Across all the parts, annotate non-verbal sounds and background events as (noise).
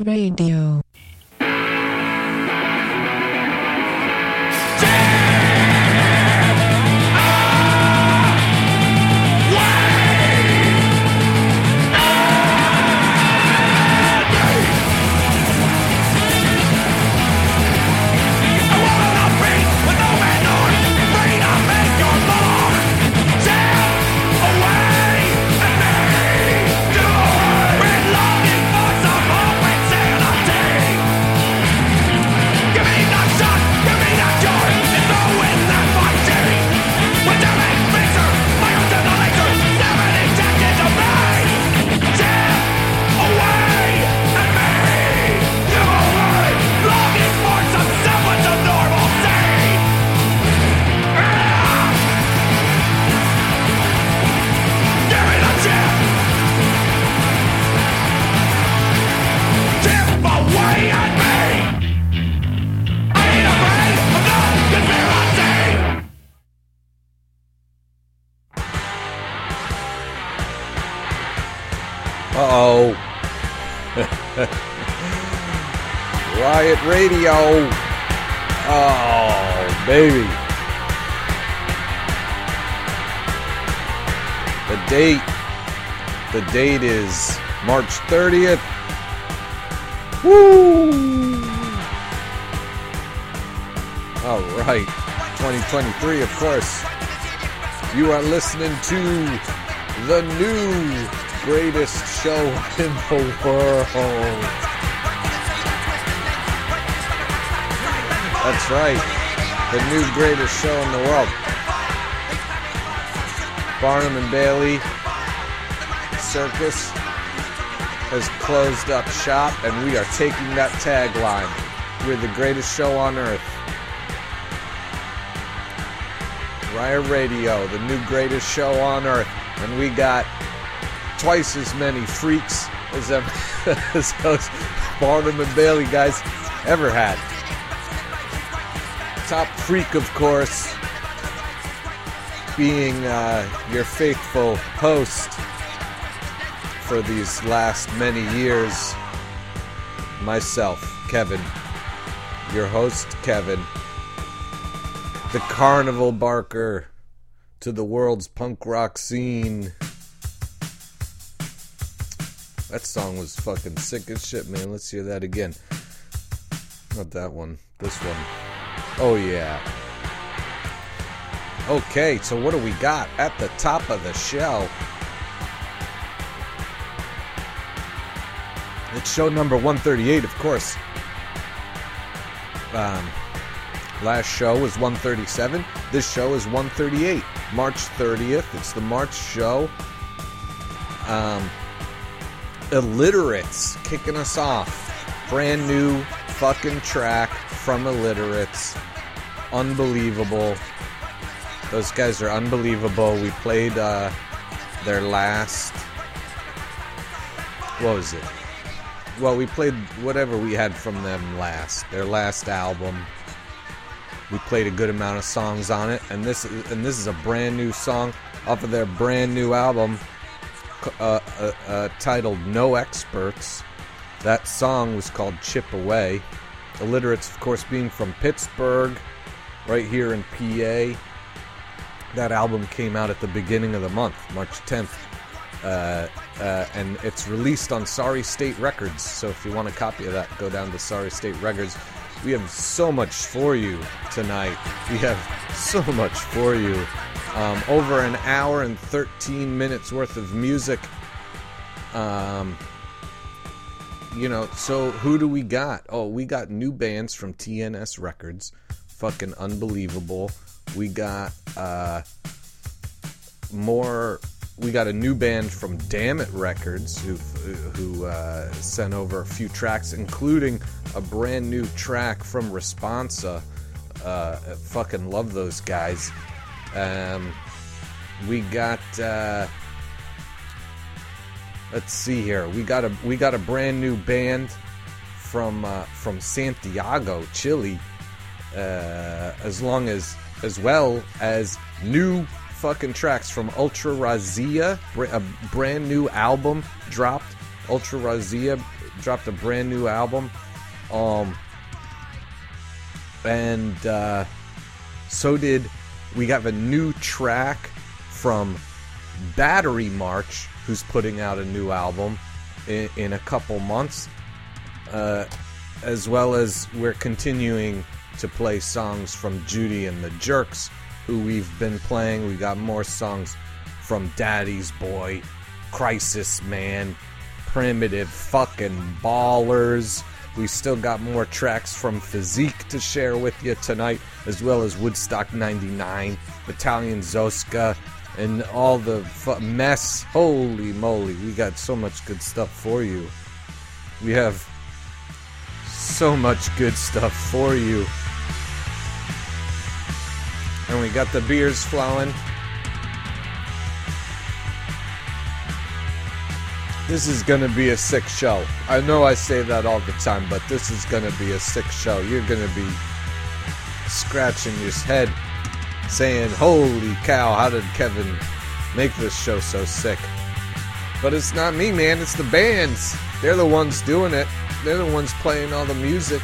Radio. 30th. Woo! All right. 2023, of course. You are listening to the new greatest show in the world. That's right. The new greatest show in the world. Barnum and Bailey Circus has closed up shop, and we are taking that tagline. We're the greatest show on earth. Riot Radio, the new greatest show on earth. And we got twice as many freaks as, (laughs) as those Barnum and Bailey guys ever had. Top freak, of course, being uh, your faithful host for these last many years, myself, Kevin, your host, Kevin, the carnival barker to the world's punk rock scene. That song was fucking sick as shit, man. Let's hear that again. Not that one. This one. Oh, yeah. Okay, so what do we got at the top of the show? It's show number 138, of course. Um, last show was 137. This show is 138. March 30th. It's the March show. Um, Illiterates kicking us off. Brand new fucking track from Illiterates. Unbelievable. Those guys are unbelievable. We played uh, their last. What was it? Well, we played whatever we had from them last. Their last album. We played a good amount of songs on it, and this and this is a brand new song off of their brand new album uh, uh, uh, titled No Experts. That song was called Chip Away. Illiterates, of course, being from Pittsburgh, right here in PA. That album came out at the beginning of the month, March 10th. Uh, uh, and it's released on Sorry State Records. So if you want a copy of that, go down to Sorry State Records. We have so much for you tonight. We have so much for you. Um, over an hour and 13 minutes worth of music. Um, you know, so who do we got? Oh, we got new bands from TNS Records. Fucking unbelievable. We got uh, more. We got a new band from Dammit Records who who uh, sent over a few tracks, including a brand new track from Responsa. Uh, fucking love those guys. Um, we got. Uh, let's see here. We got a we got a brand new band from uh, from Santiago, Chile. Uh, as long as as well as new fucking tracks from Ultra Razzia, a brand new album dropped. Ultra Razzia dropped a brand new album. Um, and uh, so did we got a new track from Battery March, who's putting out a new album in, in a couple months, uh, as well as we're continuing to play songs from Judy and the Jerks, who we've been playing. We got more songs from Daddy's Boy, Crisis Man, Primitive Fucking Ballers. We still got more tracks from Physique to share with you tonight, as well as Woodstock 99, Battalion Zoska, and all the mess. Holy moly, we got so much good stuff for you. We have so much good stuff for you. And we got the beers flowing. This is gonna be a sick show. I know I say that all the time, but this is gonna be a sick show. You're gonna be scratching your head saying, Holy cow, how did Kevin make this show so sick? But it's not me, man, it's the bands. They're the ones doing it, they're the ones playing all the music.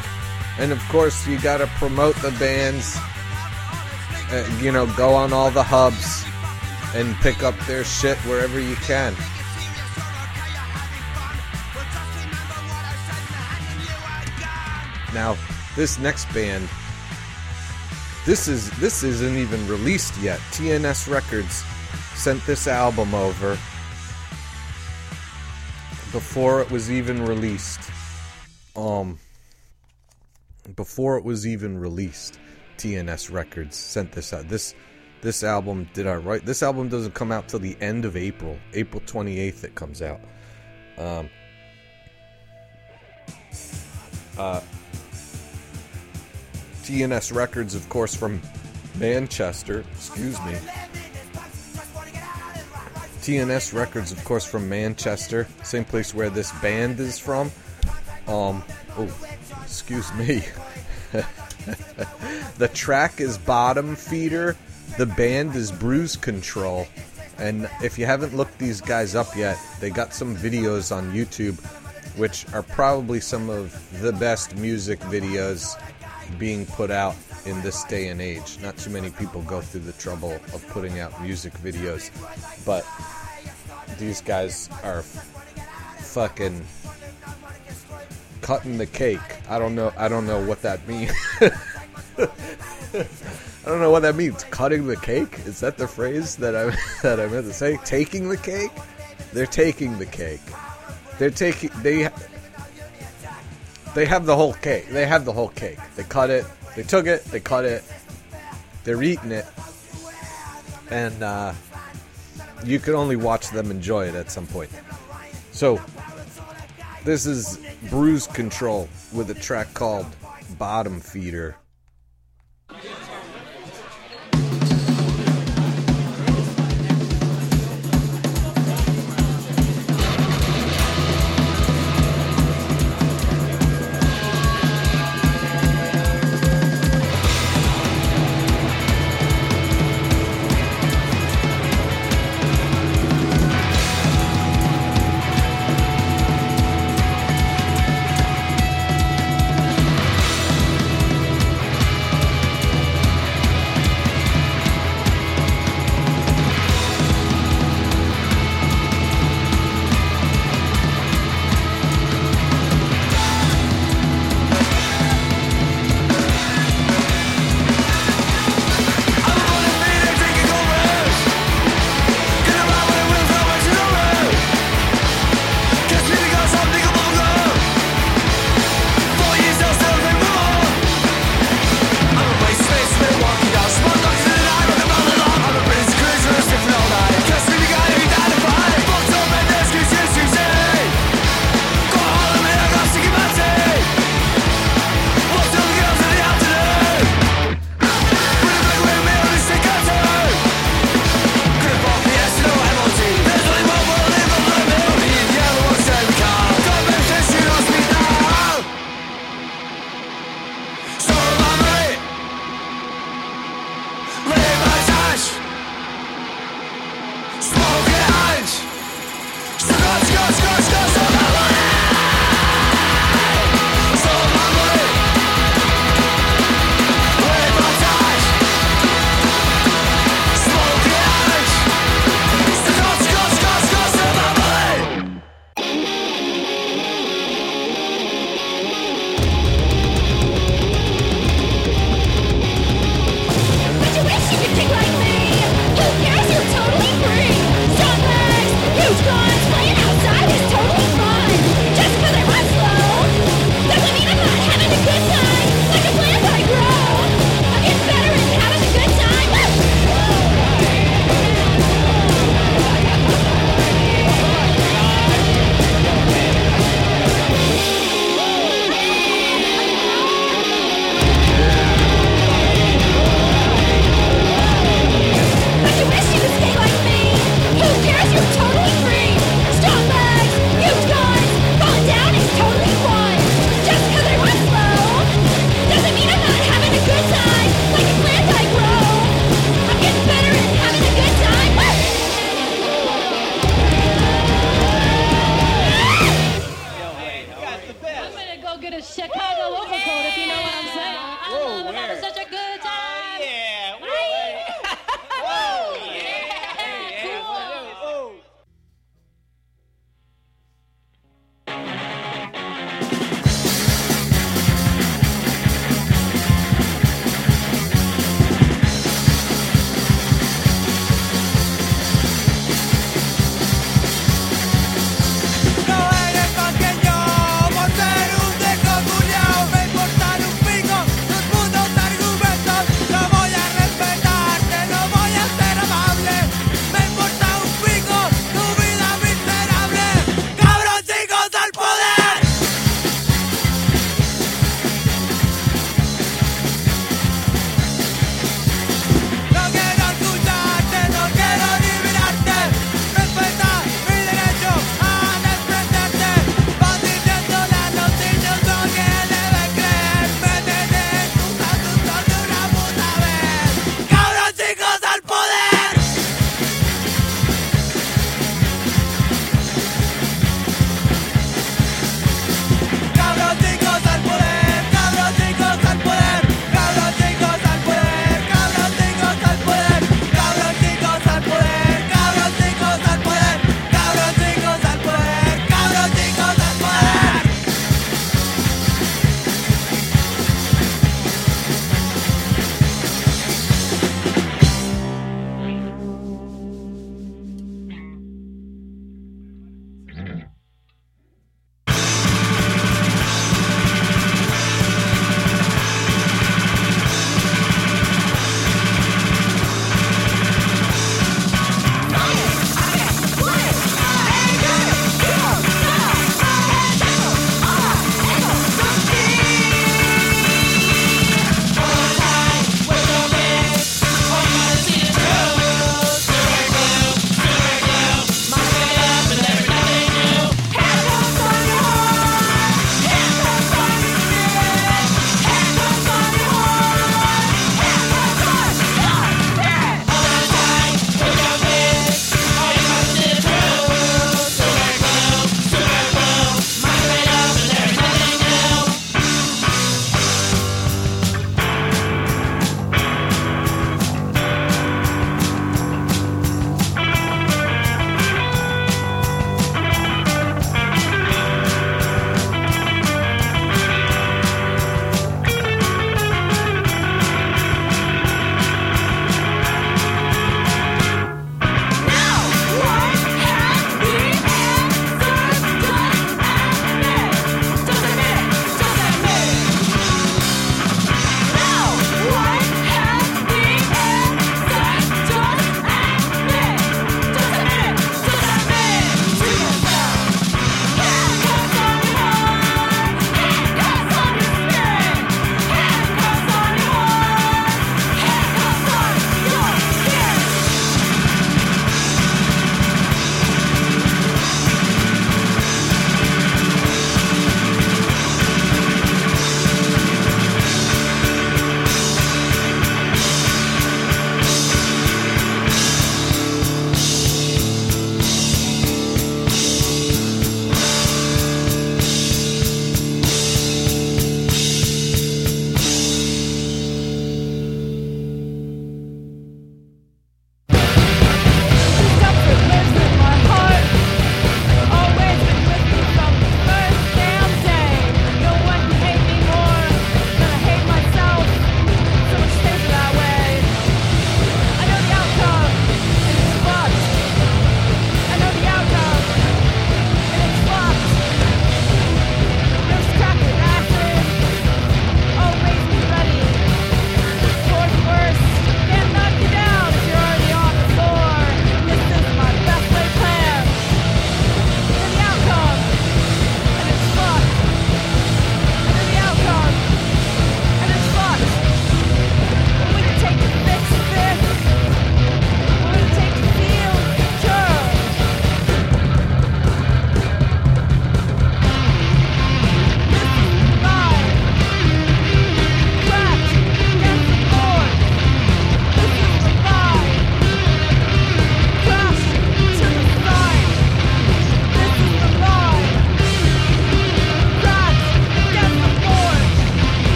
And of course, you gotta promote the bands. Uh, you know, go on all the hubs and pick up their shit wherever you can. Now, this next band, this is this isn't even released yet. TNS Records sent this album over before it was even released. Um before it was even released, TNS Records sent this out. This this album did I write? This album doesn't come out till the end of April. April 28th it comes out. Um uh TNS Records, of course, from Manchester. Excuse me. TNS Records, of course, from Manchester, same place where this band is from. Um, oh, excuse me. (laughs) the track is Bottom Feeder. The band is Bruise Control. And if you haven't looked these guys up yet, they got some videos on YouTube, which are probably some of the best music videos being put out in this day and age. Not too many people go through the trouble of putting out music videos, but these guys are fucking cutting the cake. I don't know. I don't know what that means. (laughs) I don't know what that means. Cutting the cake? Is that the phrase that I (laughs) that I meant to say? Taking the cake? They're taking the cake. They're taking they they have the whole cake. They have the whole cake. They cut it. They took it. They cut it. They're eating it, and uh, you can only watch them enjoy it at some point. So this is Bruise Control with a track called Bottom Feeder.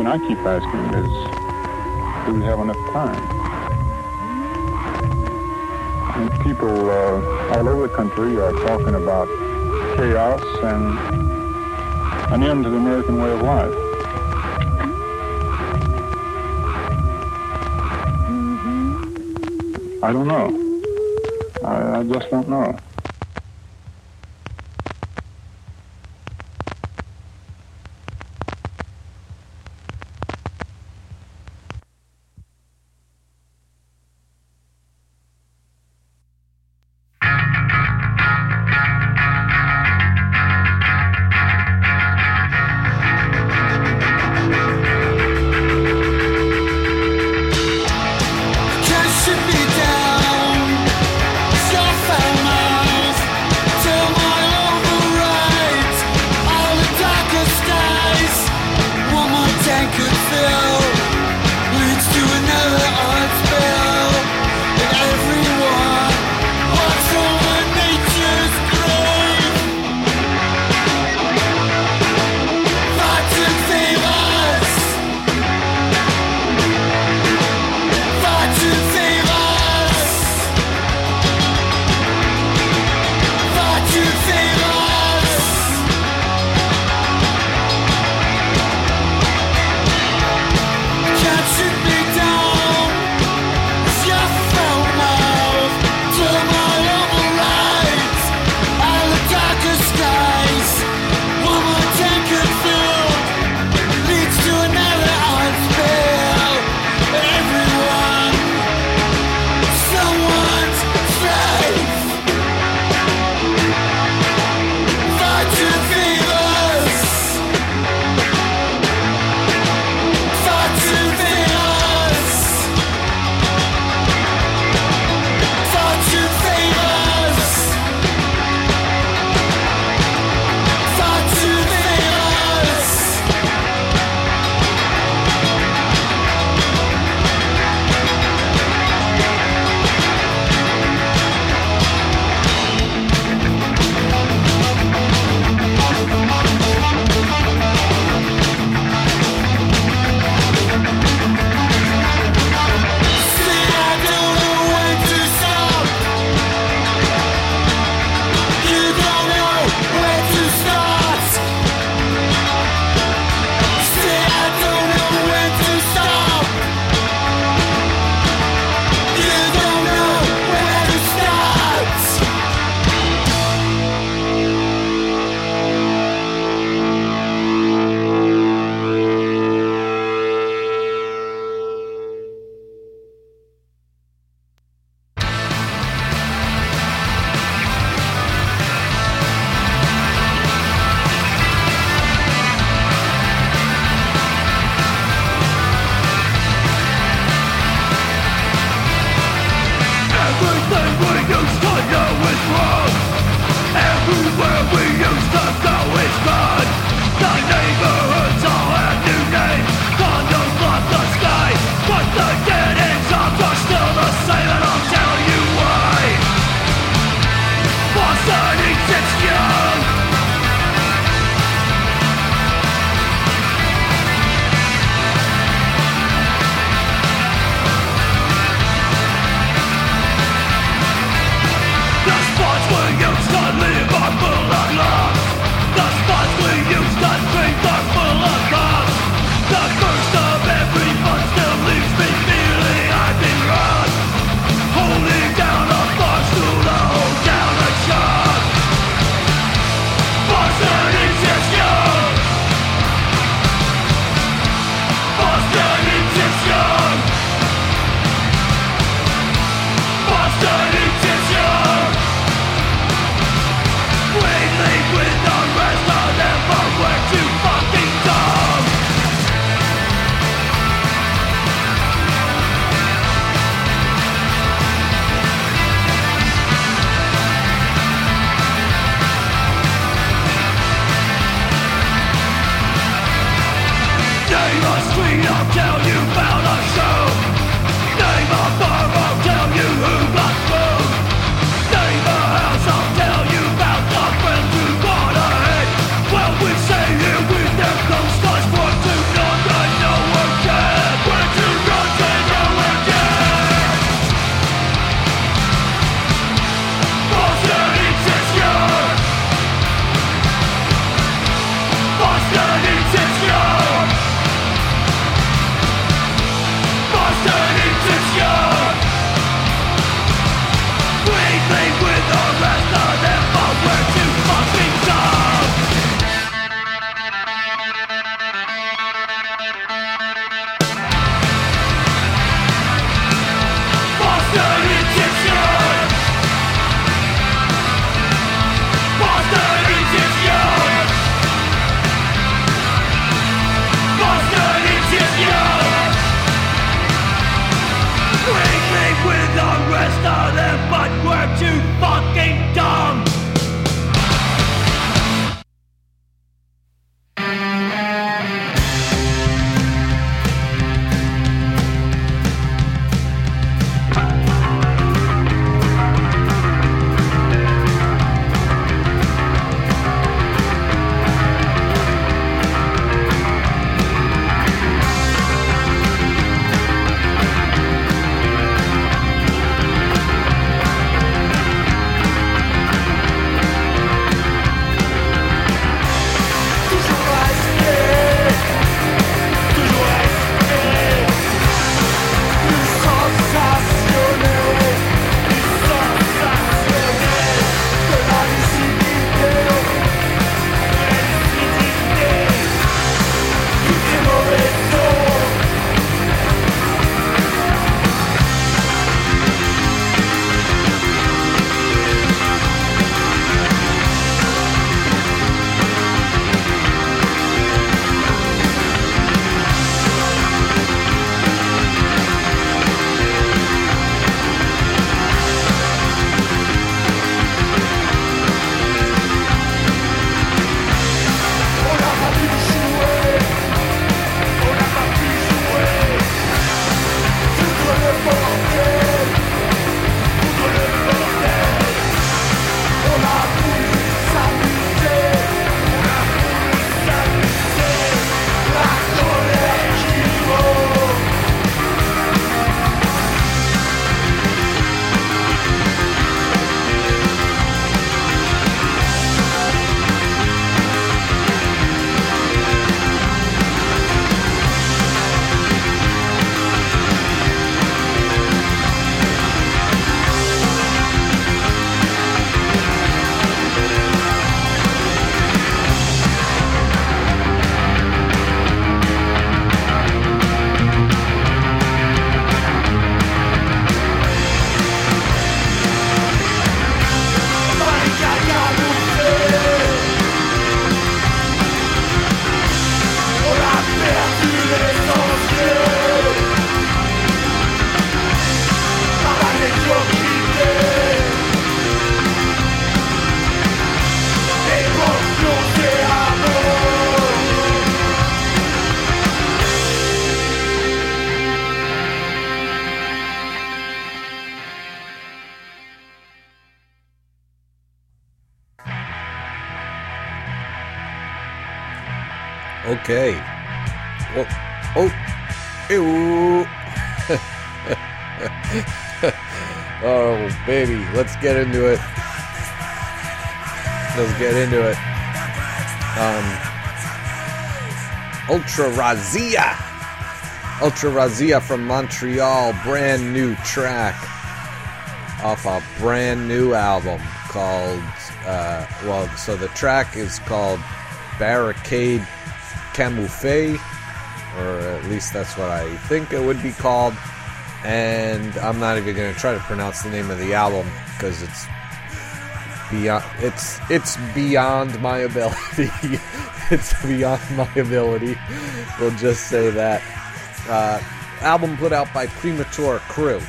Question I keep asking is, do we have enough time? And people uh, all over the country are talking about chaos and an end to the American way of life. I don't know. I, I just don't know. Okay. Oh, oh, ew. (laughs) oh, baby, let's get into it. Let's get into it. Um, Ultra Razzia. Ultra Razzia from Montreal, brand new track off a brand new album called, uh, well, so the track is called Barricade Camouflage, or at least that's what I think it would be called. And I'm not even going to try to pronounce the name of the album because it's beyond it's it's beyond my ability. (laughs) it's beyond my ability. We'll just say that. Uh, album put out by Premature Crew.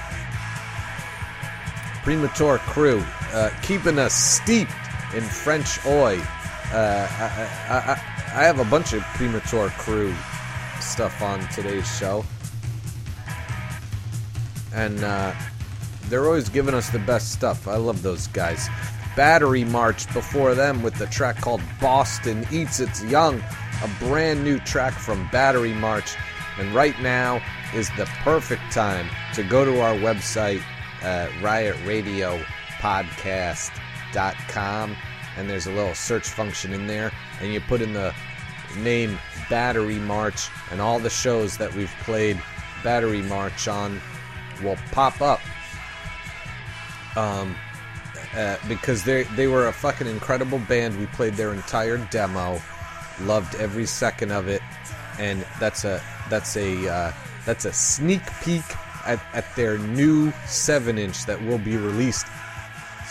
Premature Crew, uh, keeping us steeped in French oi. Uh, I, I, I, have a bunch of Premature Crew stuff on today's show. And uh, they're always giving us the best stuff. I love those guys. Battery March before them with the track called Boston Eats Its Young, a brand new track from Battery March. And right now is the perfect time to go to our website, uh, riotradiopodcast.com, and there's a little search function in there, and you put in the name Battery March, and all the shows that we've played Battery March on will pop up. Um, uh, because they they were a fucking incredible band. We played their entire demo, loved every second of it, and that's a that's a uh, that's a sneak peek at, at their new seven inch that will be released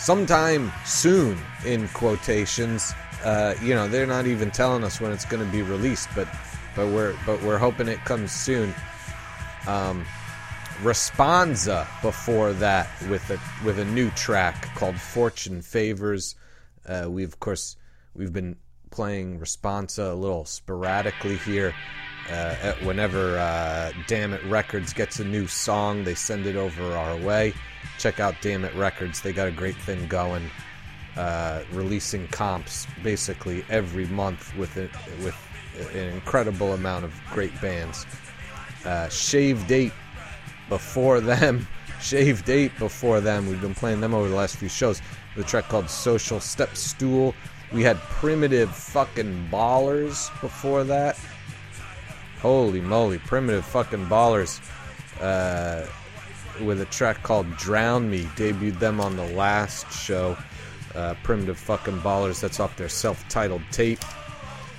sometime soon. In quotations, uh, you know they're not even telling us when it's going to be released, but but we're but we're hoping it comes soon. Um, Responsa before that with a with a new track called Fortune Favors. Uh, we of course we've been playing Responsa a little sporadically here. Uh, whenever uh, Damn It Records gets a new song, they send it over our way. Check out Damn It Records; they got a great thing going, uh, releasing comps basically every month with it with an incredible amount of great bands. Uh, Shaved Ape before (laughs) them, Shaved Ape before them. We've been playing them over the last few shows. The track called Social Step Stool. We had Primitive fucking Ballers before that. Holy moly, Primitive fucking Ballers. Uh, with a track called Drown Me. Debuted them on the last show. Uh, Primitive fucking Ballers. That's off their self titled tape.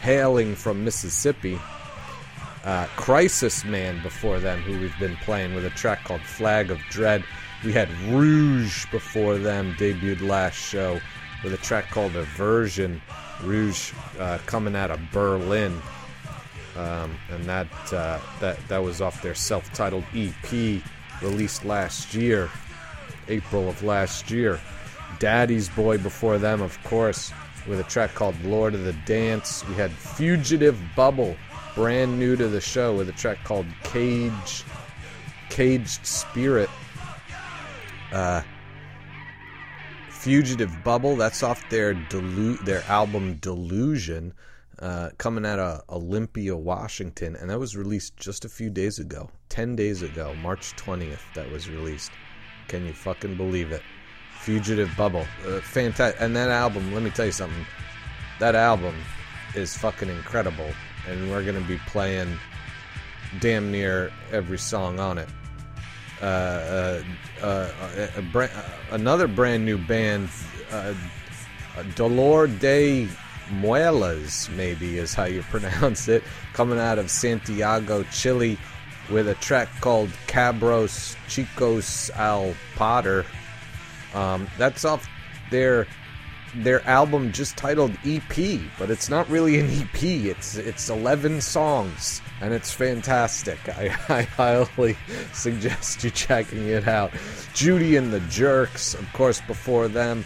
Hailing from Mississippi uh, Crisis Man before them, who we've been playing with a track called Flag of Dread. We had Rouge before them, debuted last show with a track called Aversion. Rouge uh, coming out of Berlin, um, and that uh, that that was off their self-titled EP released last year, April of last year. Daddy's Boy before them, of course, with a track called Lord of the Dance. We had Fugitive Bubble brand new to the show with a track called Cage Caged Spirit. Uh, Fugitive Bubble, that's off their delu- their album Delusion, uh, coming out of Olympia, Washington, and that was released just a few days ago, ten days ago, March twentieth. That was released. Can you fucking believe it? Fugitive Bubble, uh, fantastic, and that album. Let me tell you something. That album is fucking incredible and we're going to be playing damn near every song on it. Uh, uh, uh, a, a, another brand new band, uh, Dolor de Muelas, maybe is how you (laughs) pronounce it, coming out of Santiago, Chile, with a track called Cabros Chicos al Poder. Um, that's off their their album just titled EP, but it's not really an EP. It's it's 11 songs and it's fantastic. (laughs) I, I highly (laughs) suggest you checking it out. Judy and the Jerks, of course, before them,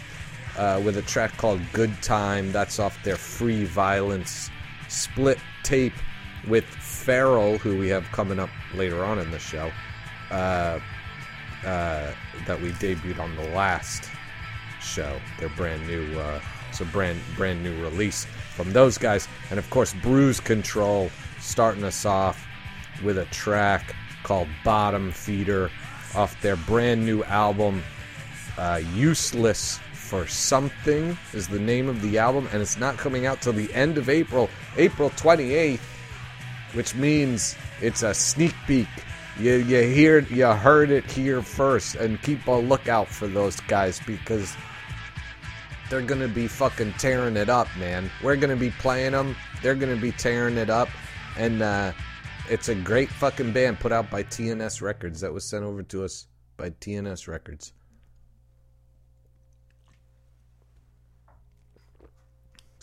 uh, with a track called Good Time. That's off their Free Violence split tape with Feral, who we have coming up later on in the show, uh, uh, that we debuted on the last show, their brand new uh, It's a brand brand new release from those guys, and of course, Bruise Control starting us off with a track called Bottom Feeder off their brand new album, uh, Useless for Something is the name of the album, and it's not coming out till the end of April, April 28th, which means it's a sneak peek. You, you hear you heard it here first, and keep a lookout for those guys because they're gonna be fucking tearing it up, man. We're gonna be playing them. They're gonna be tearing it up, and uh, it's a great fucking band put out by TNS Records that was sent over to us by TNS Records.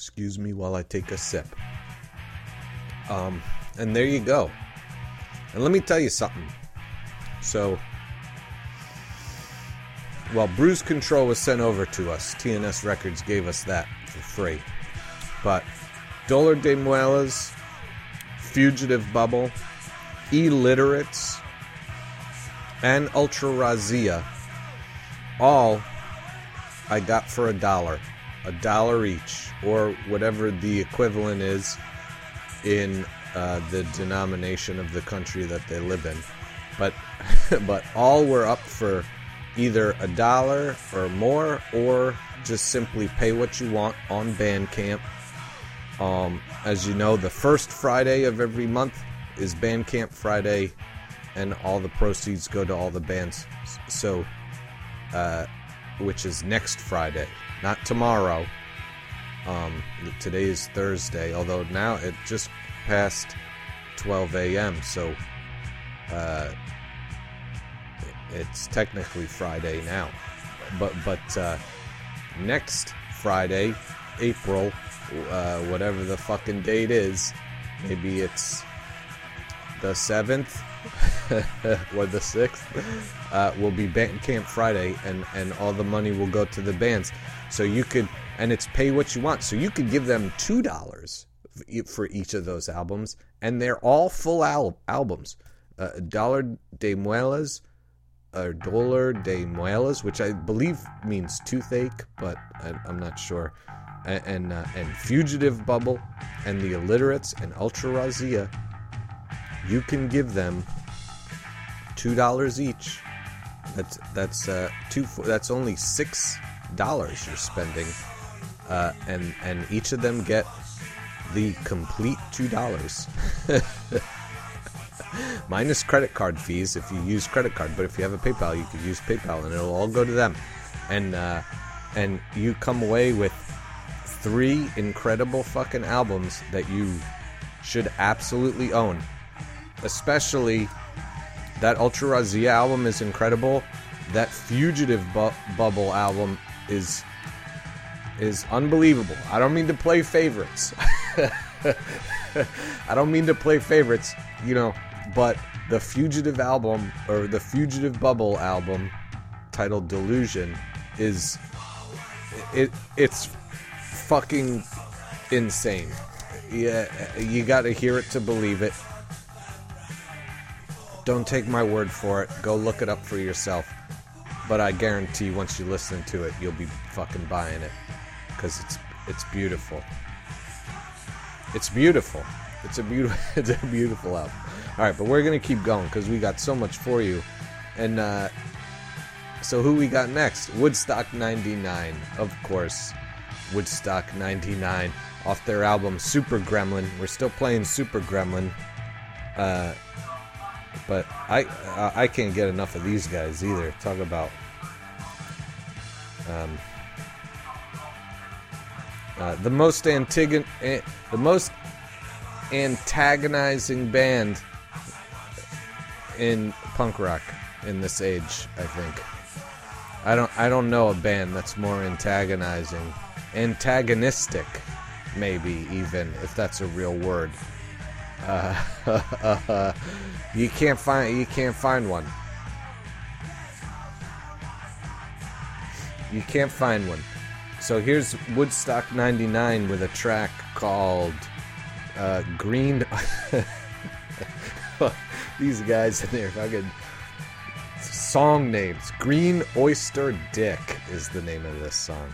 Excuse me while I take a sip. Um, and there you go. And let me tell you something. So, well, Bruise Control was sent over to us. TNS Records gave us that for free. But Dolor de Muelas, Fugitive Bubble, Illiterates, and Ultra Razzia, all I got for a dollar. A dollar each, or whatever the equivalent is in uh, the denomination of the country that they live in. But (laughs) but all were up for either a dollar or more, or just simply pay what you want on Bandcamp. Um, as you know, the first Friday of every month is Bandcamp Friday, and all the proceeds go to all the bands. So, uh, which is next Friday, not tomorrow. Um, today is Thursday, although now it just passed 12 a.m. So, uh, it's technically Friday now, but but uh, next Friday, April, uh, whatever the fucking date is, maybe it's the seventh (laughs) or the sixth, uh, will be Bandcamp Friday, and and all the money will go to the bands. So you could, and it's pay what you want. So you could give them two dollars for each of those albums, and they're all full al- albums. Uh, Dollar de Muelas, or Dollar de Muelas, which I believe means toothache, but I, am not sure. And and, uh, and, Fugitive Bubble, and the Illiterates, and Ultra Razzia. You can give them two dollars each. That's that's uh, two. That's only six dollars you're spending, uh, and and each of them get the complete two dollars. (laughs) minus credit card fees if you use credit card. But if you have a PayPal, you could use PayPal, and it'll all go to them. And uh, and you come away with three incredible fucking albums that you should absolutely own. Especially that Ultra Razzia album is incredible. That Fugitive Bu- Bubble album is is unbelievable. I don't mean to play favorites. (laughs) I don't mean to play favorites, you know, but the Fugitive album or the Fugitive Bubble album titled Delusion is it it's fucking insane. Yeah, you got to hear it to believe it. Don't take my word for it. Go look it up for yourself. But I guarantee once you listen to it, you'll be fucking buying it because it's it's beautiful. It's beautiful. It's a beautiful. (laughs) It's a beautiful album. All right, but we're gonna keep going because we got so much for you, and uh, so who we got next? Woodstock '99, of course. Woodstock '99 off their album Super Gremlin. We're still playing Super Gremlin, uh, but I I can't get enough of these guys either. Talk about um, uh, the most antigon- the most antagonizing band in punk rock in this age, I think. I don't I don't know a band that's more antagonizing, antagonistic, maybe even if that's a real word. Uh, (laughs) you can't find you can't find one. You can't find one. So here's Woodstock 99 with a track called uh, Green. (laughs) These guys in there fucking song names. Green Oyster Dick is the name of this song.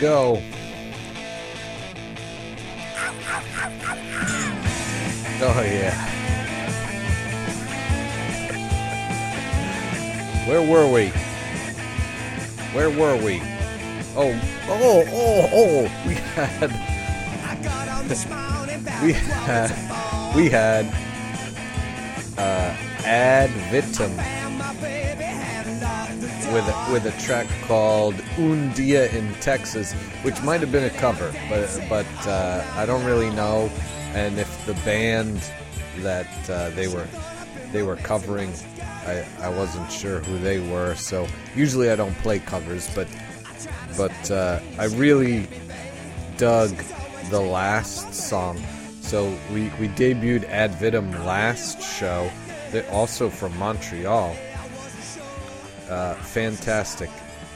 Go. Oh yeah. Where were we? Where were we? Oh, oh, oh, oh! We had, (laughs) we had, we had, uh, ad vitam with with a track called Un Dia in Texas, which might have been a cover, but but uh, I don't really know. And if the band that uh, they were they were covering, I, I wasn't sure who they were. So usually I don't play covers, but but uh, I really dug the last song. So we, we debuted Ad Vitam last show. They're also from Montreal. Uh, fantastic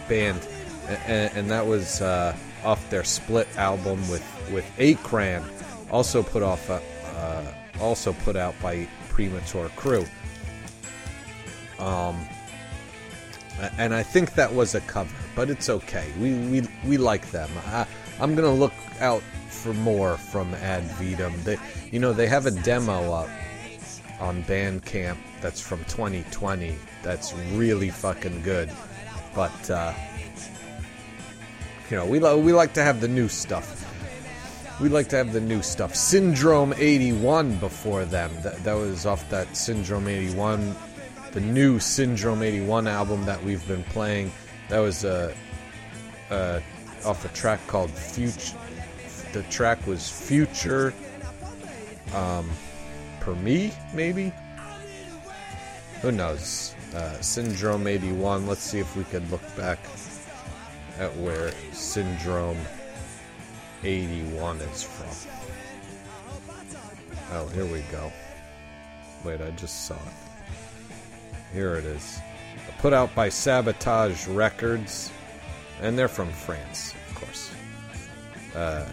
band, and, and that was uh, off their split album with with Akran, also put off uh, uh, also put out by Premature Crew. Um, and I think that was a cover, but it's okay. We we, we like them. I, I'm gonna look out for more from Ad Vitam. They, you know, they have a demo up on Bandcamp that's from 2020. That's really fucking good. But uh, you know, we lo- we like to have the new stuff. We like to have the new stuff. Syndrome 81 before them. That that was off that Syndrome 81 the new Syndrome 81 album that we've been playing. That was uh, uh, off a track called Future. The track was Future um, Per Me, maybe? Who knows? Uh, Syndrome 81. Let's see if we could look back at where Syndrome 81 is from. Oh, here we go. Wait, I just saw it. Here it is. Put out by Sabotage Records. And they're from France, of course. Uh,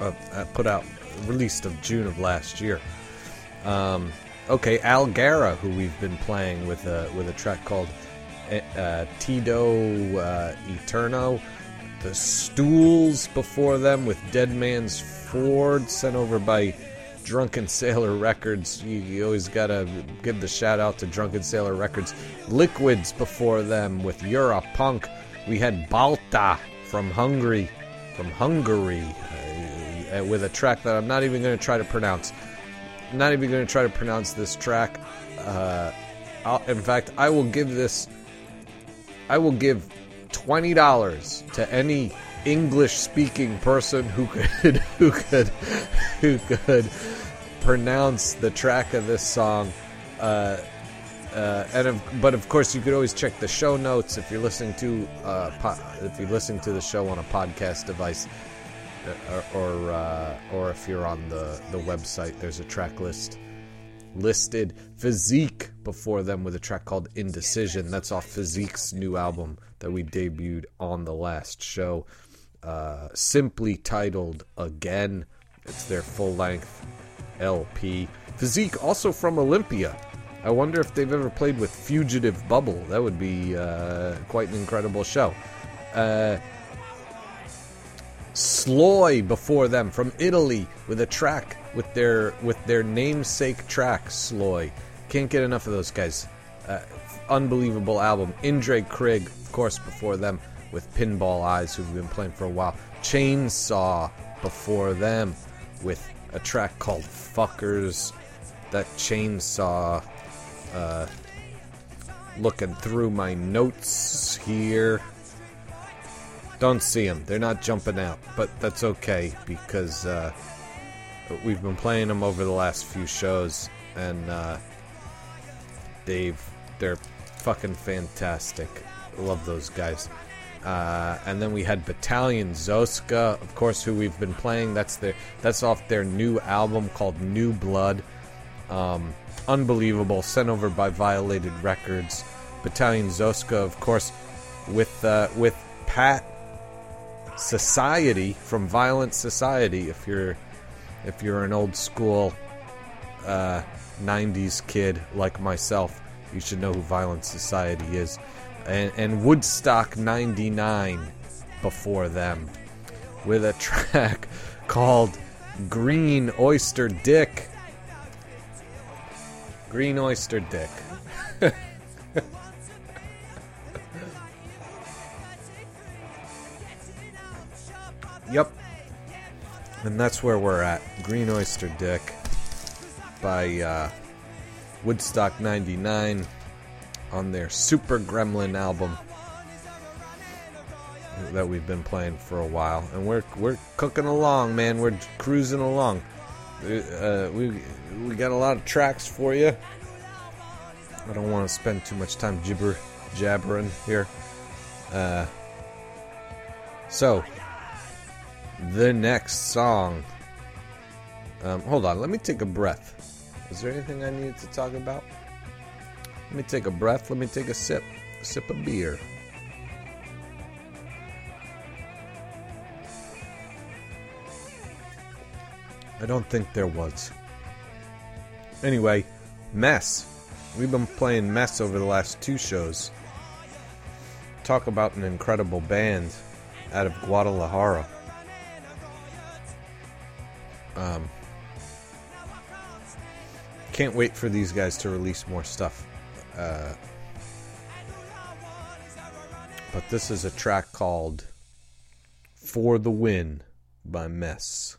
uh, uh, put out, released of June of last year. Um, okay, Al Algara, who we've been playing with a, with a track called uh, Tedio uh, Eterno. The Stools before them with Dead Man's Ford, sent over by Drunken Sailor Records. You, you, always gotta give the shout out to Drunken Sailor Records. Liquids before them with You're a Punk. We had Balta from Hungary, from Hungary, uh, with a track that I'm not even gonna try to pronounce. Not even gonna try to pronounce this track. Uh, in fact, I will give this. I will give twenty dollars to any English speaking person who could (laughs) who could who could pronounce the track of this song. Uh, uh, and of, but of course, you could always check the show notes if you're listening to uh, po- if you're listening to the show on a podcast device, uh, or or, uh, or if you're on the the website. There's a track list listed. Physique before them with a track called Indecision. That's off Physique's new album that we debuted on the last show. Uh, simply titled Again. It's their full length LP. Physique, also from Olympia. I wonder if they've ever played with Fugitive Bubble. That would be uh, quite an incredible show. Uh, Sloi before them from Italy with a track with their with their namesake track Sloi. Can't get enough of those guys. Uh, unbelievable album. Indre Krig, of course, before them with Pinball Eyes, who've been playing for a while. Chainsaw before them with a track called Fuckers. That chainsaw. Uh, looking through my notes here. Don't see them. They're not jumping out, but that's okay because uh, we've been playing them over the last few shows, and uh, they've they're fucking fantastic. Love those guys. Uh, and then we had Battalion Zoska, of course, who we've been playing. That's their that's off their new album called New Blood. Um, unbelievable, sent over by Violated Records. Battalion Zoska, of course, with uh, with Pat Society from Violent Society. If you're if you're an old school uh, '90s kid like myself, you should know who Violent Society is. And, and Woodstock 99 before them with a (laughs) track called Green Oyster Dick. Green Oyster Dick. (laughs) yep. And that's where we're at. Green Oyster Dick by uh, Woodstock 99 on their Super Gremlin album that we've been playing for a while, and we're we're cooking along, man. We're cruising along. Uh, we we got a lot of tracks for you. I don't want to spend too much time gibber jabbering here. Uh, so the next song. Um, hold on, let me take a breath. Is there anything I need to talk about? Let me take a breath. Let me take a sip, a sip of beer. I don't think there was. Anyway, Mess. We've been playing Mess over the last two shows. Talk about an incredible band out of Guadalajara. Um, can't wait for these guys to release more stuff. Uh, but this is a track called For the Win by Mess.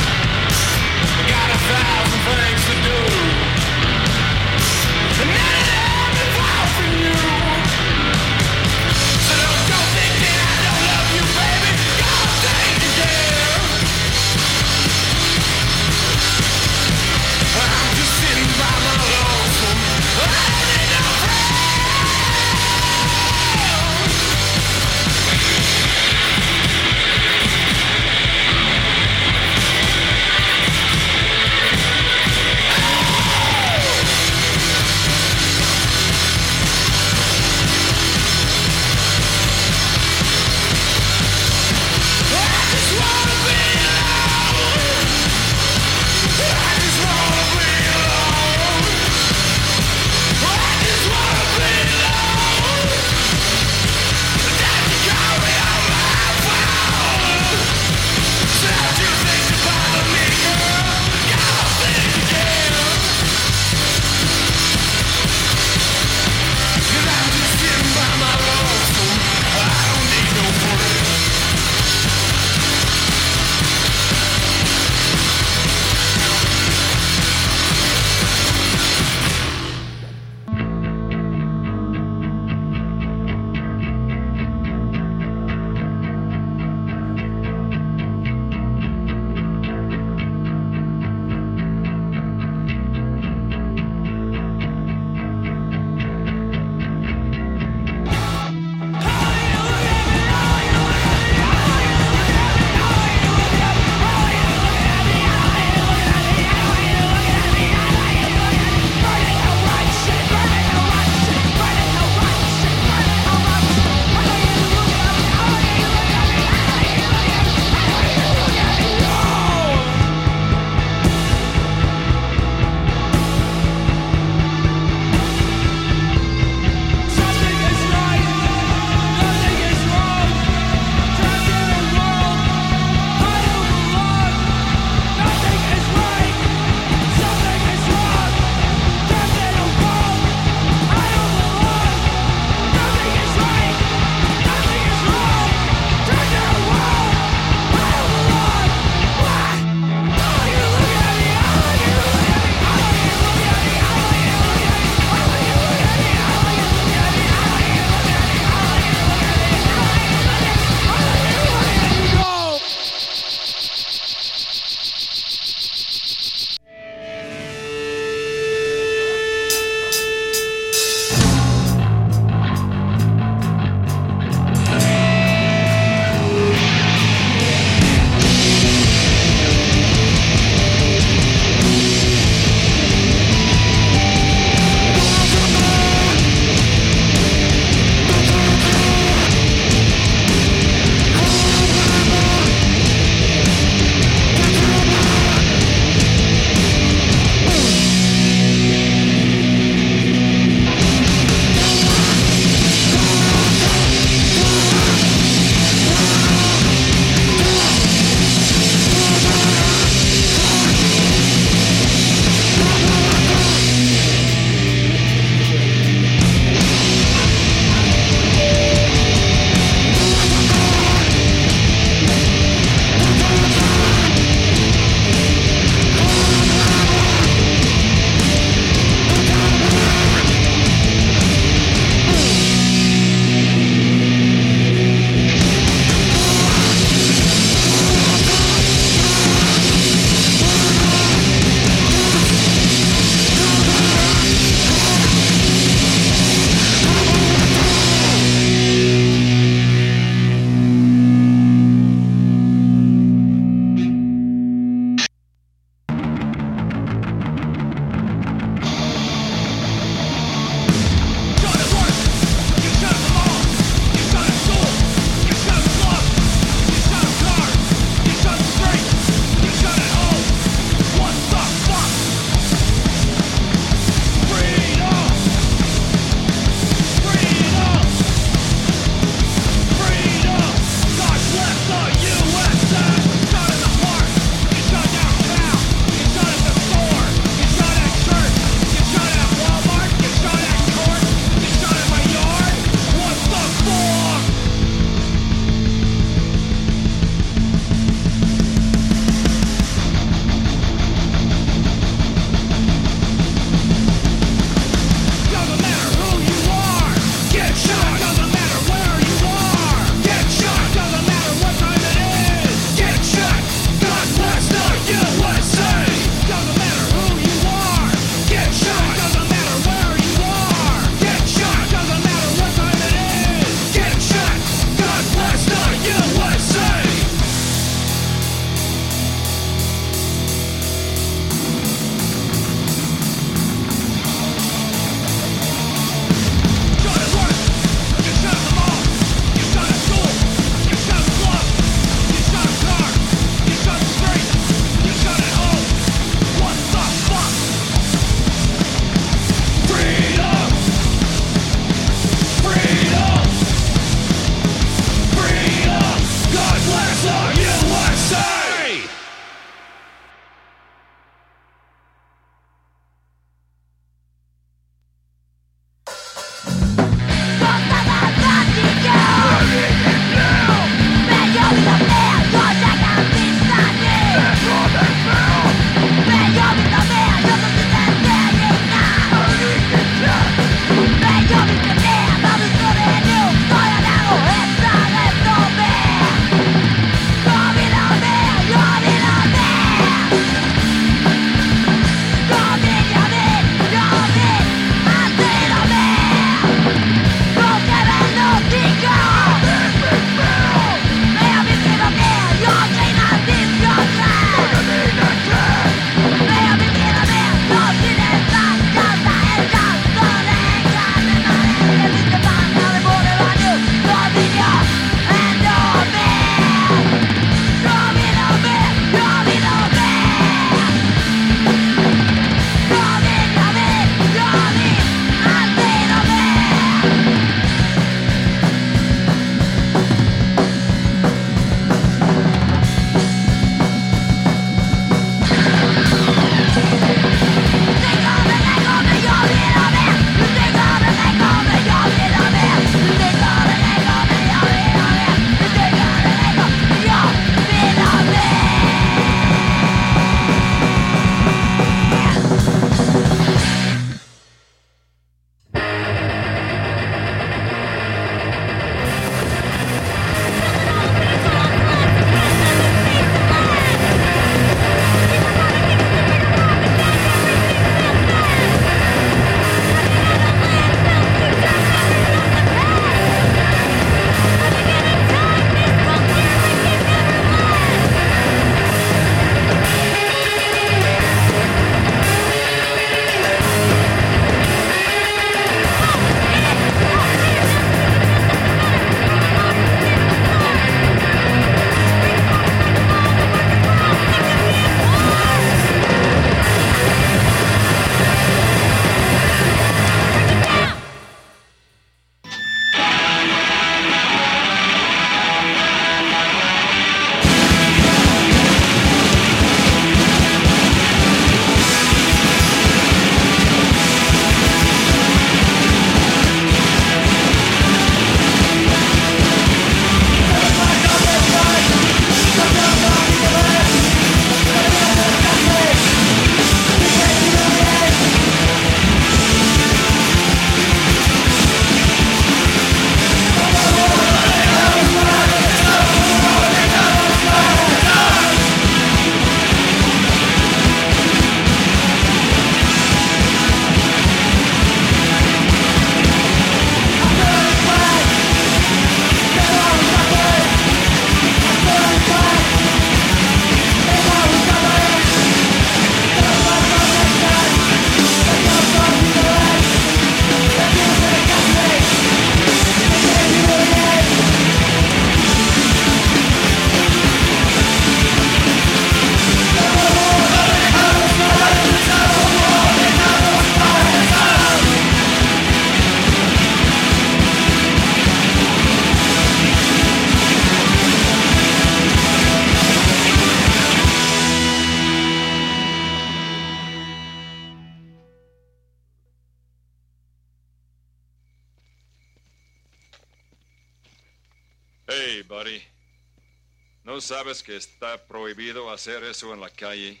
Hacer eso en la calle?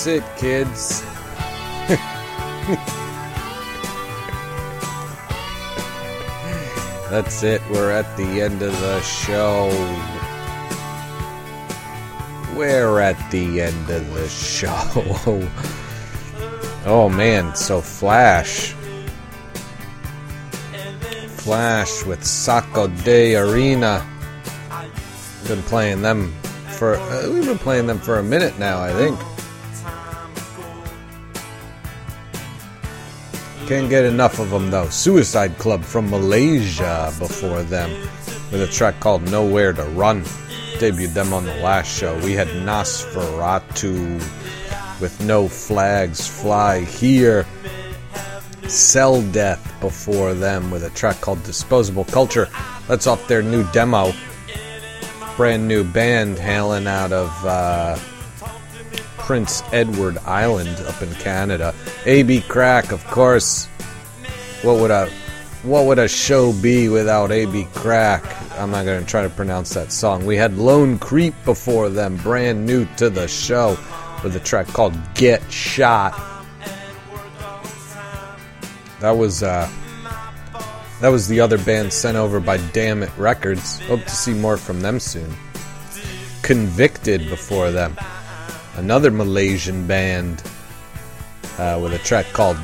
That's it, kids. that's it. We're at the end of the show. We're at the end of the show. (laughs) oh man, so Flash. Flash with Saco de Arena. Been playing them for uh, we've been playing them for a minute now, I think. Can't get enough of them though. Suicide Club from Malaysia before them with a track called Nowhere to Run. Debuted them on the last show. We had Nosferatu with No Flags Fly Here. Cell Death before them with a track called Disposable Culture. That's off their new demo brand new band hailing out of uh, Prince Edward Island up in Canada. AB Kräk, of course. What would a what would a show be without AB Kräk? I'm not going to try to pronounce that song. We had Lone Creep before them, brand new to the show, with a track called Get Shot. That was uh, that was the other band sent over by Damn It Records. Hope to see more from them soon. Convicted before them. Another Malaysian band uh, with a track called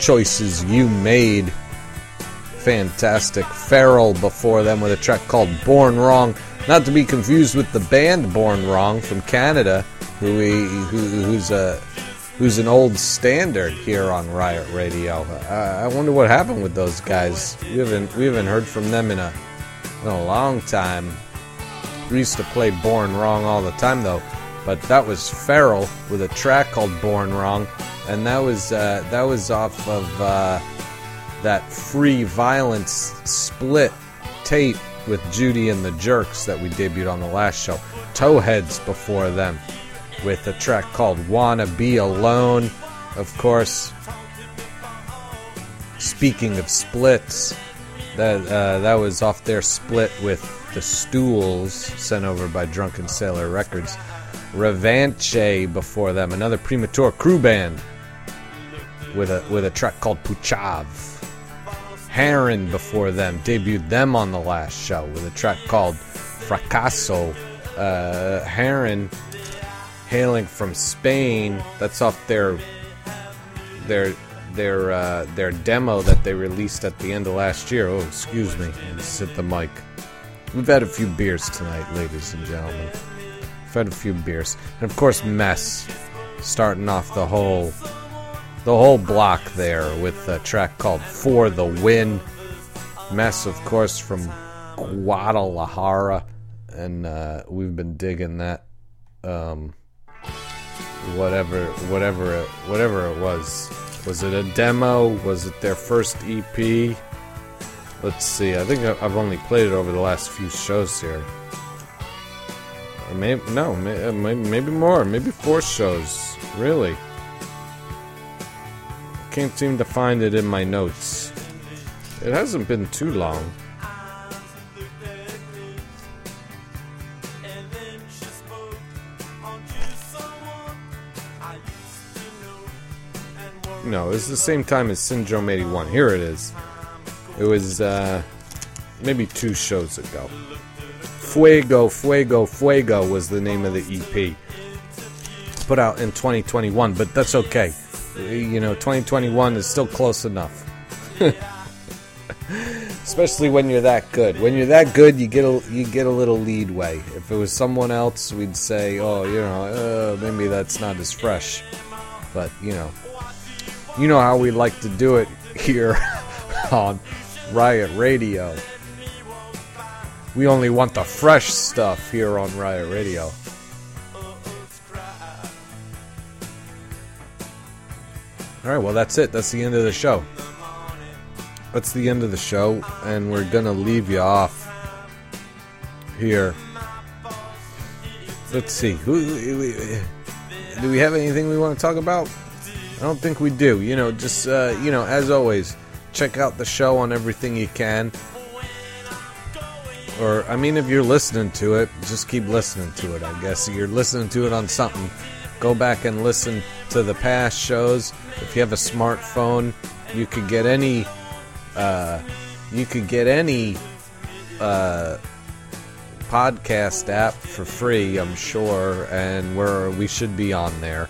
choices you made. Fantastic. Feral before them with a track called Born Wrong. Not to be confused with the band Born Wrong from Canada, who, we, who who's a who's an old standard here on Riot Radio. I wonder what happened with those guys. We haven't we haven't heard from them in a in a long time. We used to play Born Wrong all the time though, but that was Feral with a track called Born Wrong, and that was uh, that was off of uh, that Free Violence split tape with Judy and the Jerks that we debuted on the last show. Toeheads before them with a track called Wanna Be Alone. Of course, speaking of splits, that uh, that was off their split with the Stools, sent over by Drunken Sailor Records. Revanche before them, another premature crew band with a with a track called Poucave. Haren before them debuted them on the last show with a track called Frakaso. Uh, Haren hailing from Spain. That's off their their their uh, their demo that they released at the end of last year. Oh, excuse me, just the mic. We've had a few beers tonight, ladies and gentlemen. Had a few beers, and of course, Mess starting off the whole the whole block there with a track called "For the Win." Mess, of course, from Guadalajara, and uh, we've been digging that. Um, whatever whatever it, whatever it was. Was it a demo? Was it their first ep let's see. I think i've only played it over the last few shows here maybe no uh, may- maybe more maybe four shows really can't seem to find it in my notes it hasn't been too long No, it's the same time as Syndrome 81. Here it is. It was uh, maybe two shows ago. Fuego, Fuego, Fuego was the name of the EP. Put out in 2021, but that's okay. You know, 2021 is still close enough. (laughs) Especially when you're that good. When you're that good, you get a you get a little leadway. If it was someone else, we'd say, "Oh, you know, uh, maybe that's not as fresh." But you know, you know how we like to do it (laughs) here on Riot Radio. We only want the fresh stuff here on Riot Radio. All right, well, that's it. That's the end of the show. That's the end of the show, and we're gonna leave you off here. Let's see. Do we have anything we want to talk about? I don't think we do. You know, just uh, you know, as always, check out the show on everything you can. Or I mean, if you're listening to it, just keep listening to it. I guess you're listening to it on something. Go back and listen to the past shows. If you have a smartphone, you could get any. Uh, you could get any uh, podcast app for free, I'm sure, and we're we should be on there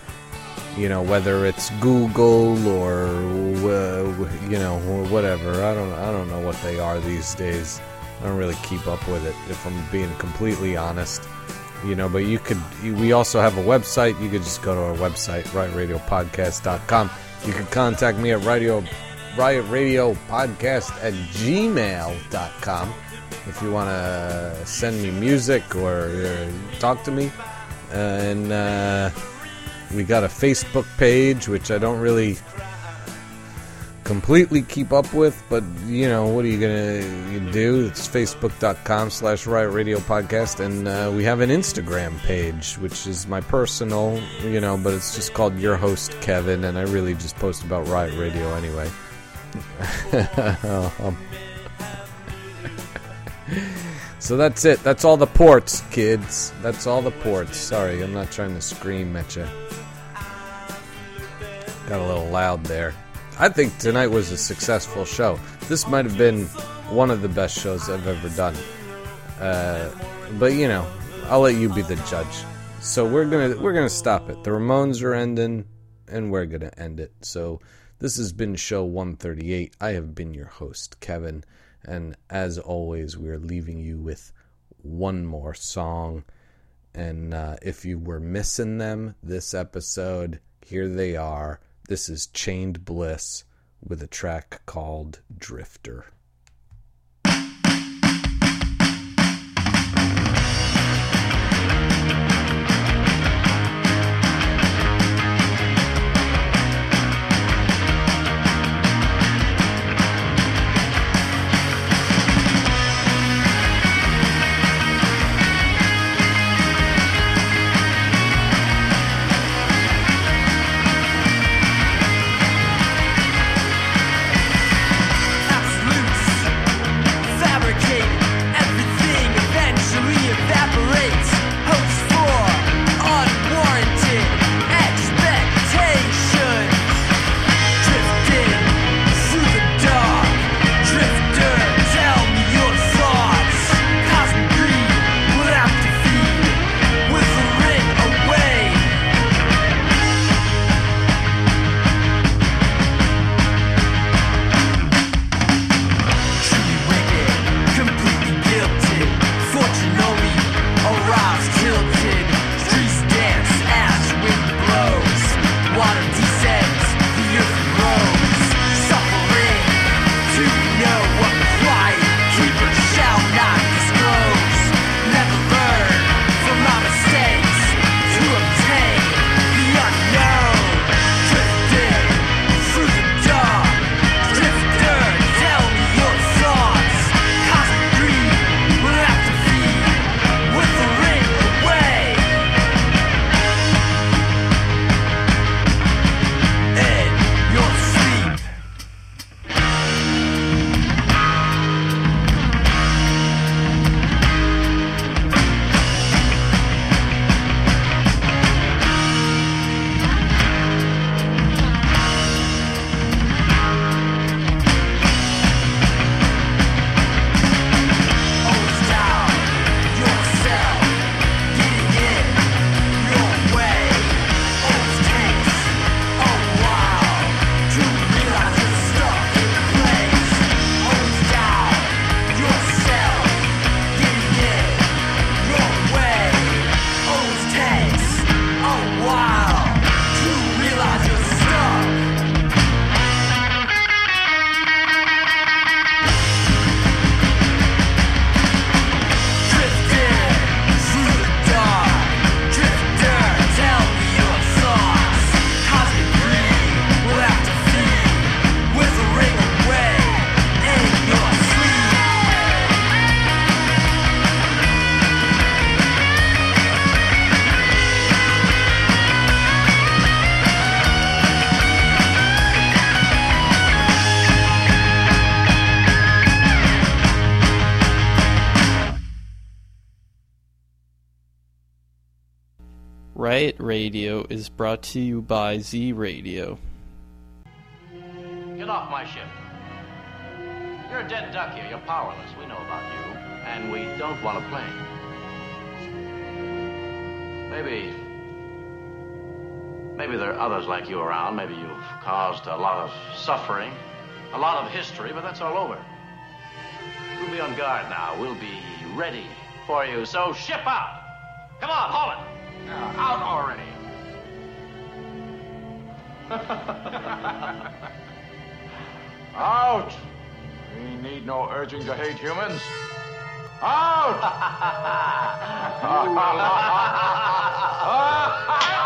you know whether it's Google or uh, you know whatever. I don't I don't know what they are these days. I don't really keep up with it if I'm being completely honest. You know, but you could. We also have a website. You could just go to our website, riotradiopodcast.com. You can contact me at radio, riotradiopodcast at gmail.com if you want to send me music or uh, talk to me. And uh, we got a Facebook page, which I don't really completely keep up with, but you know, what are you gonna do? It's facebook.com slash riot radio podcast, and uh, we have an Instagram page, which is my personal, you know, but it's just called Your Host Kevin, and I really just post about Riot Radio anyway. (laughs) So that's it. That's all the ports, kids. That's all the ports. Sorry, I'm not trying to scream at you. Got a little loud there. I think tonight was a successful show. This might have been one of the best shows I've ever done. Uh, but you know, I'll let you be the judge. So we're gonna we're gonna stop it. The Ramones are ending, and we're gonna end it. So this has been show 138. I have been your host, Kevin, and as always, we are leaving you with one more song. And uh, if you were missing them this episode, here they are. This is Chained Bliss with a track called Drifter. brought to you by Z Radio. Get off my ship. You're a dead duck here. You're powerless. We know about you. And we don't want to play. Maybe. Maybe there are others like you around. Maybe you've caused a lot of suffering, a lot of history, but that's all over. We'll be on guard now. We'll be ready for you. So ship out. Come on, haul it. Uh, out already. (laughs) Out! We need no urging to hate humans. Out!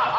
(laughs) (laughs)